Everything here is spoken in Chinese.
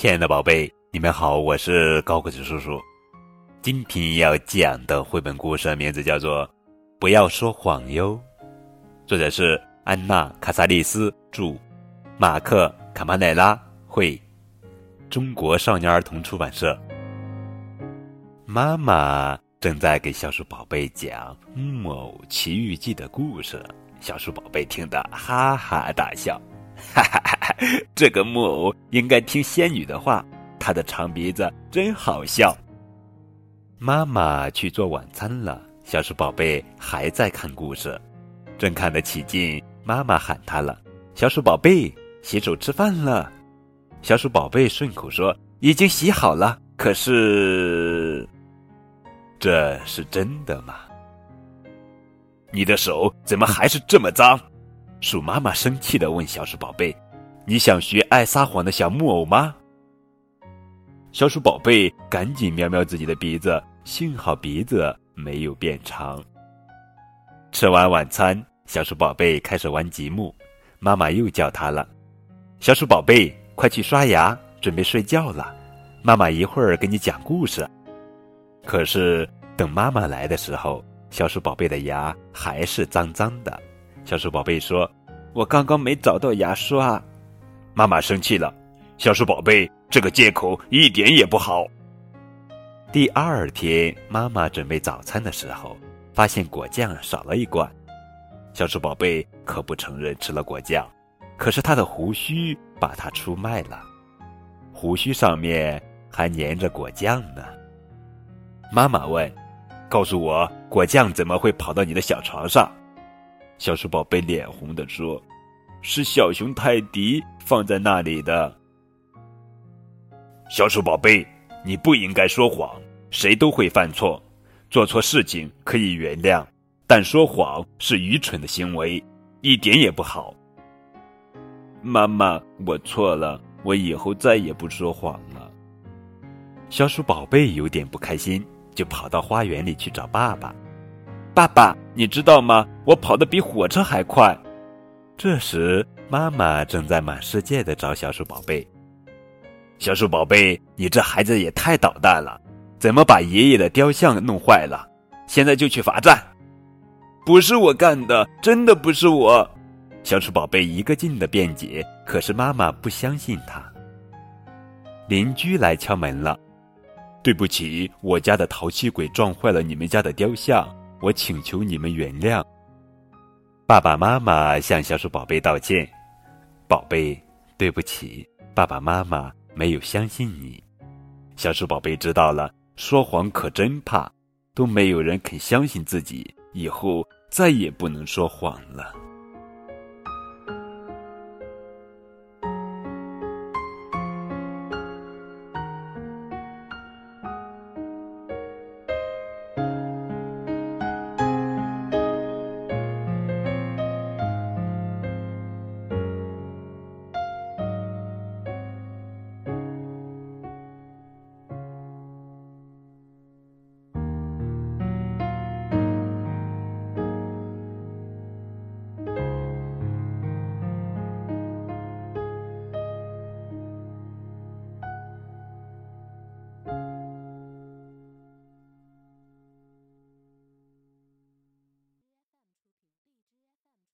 亲爱的宝贝，你们好，我是高个子叔叔。今天要讲的绘本故事名字叫做《不要说谎哟》，作者是安娜·卡萨利斯著，马克·卡马奈拉绘，中国少年儿童出版社。妈妈正在给小鼠宝贝讲《木偶奇遇记》的故事，小鼠宝贝听得哈哈大笑。哈哈哈哈！这个木偶应该听仙女的话，他的长鼻子真好笑。妈妈去做晚餐了，小鼠宝贝还在看故事，正看得起劲。妈妈喊他了：“小鼠宝贝，洗手吃饭了。”小鼠宝贝顺口说：“已经洗好了。”可是，这是真的吗？你的手怎么还是这么脏？鼠妈妈生气的问小鼠宝贝：“你想学爱撒谎的小木偶吗？”小鼠宝贝赶紧瞄瞄自己的鼻子，幸好鼻子没有变长。吃完晚餐，小鼠宝贝开始玩积木，妈妈又叫他了：“小鼠宝贝，快去刷牙，准备睡觉了。妈妈一会儿给你讲故事。”可是等妈妈来的时候，小鼠宝贝的牙还是脏脏的。小鼠宝贝说：“我刚刚没找到牙刷。”妈妈生气了。小鼠宝贝，这个借口一点也不好。第二天，妈妈准备早餐的时候，发现果酱少了一罐。小鼠宝贝可不承认吃了果酱，可是他的胡须把它出卖了，胡须上面还粘着果酱呢。妈妈问：“告诉我，果酱怎么会跑到你的小床上？”小鼠宝贝脸红的说：“是小熊泰迪放在那里的。”小鼠宝贝，你不应该说谎。谁都会犯错，做错事情可以原谅，但说谎是愚蠢的行为，一点也不好。妈妈，我错了，我以后再也不说谎了。小鼠宝贝有点不开心，就跑到花园里去找爸爸。爸爸，你知道吗？我跑得比火车还快。这时，妈妈正在满世界的找小鼠宝贝。小鼠宝贝，你这孩子也太捣蛋了，怎么把爷爷的雕像弄坏了？现在就去罚站。不是我干的，真的不是我。小鼠宝贝一个劲的辩解，可是妈妈不相信他。邻居来敲门了，对不起，我家的淘气鬼撞坏了你们家的雕像。我请求你们原谅。爸爸妈妈向小鼠宝贝道歉，宝贝，对不起，爸爸妈妈没有相信你。小鼠宝贝知道了，说谎可真怕，都没有人肯相信自己，以后再也不能说谎了。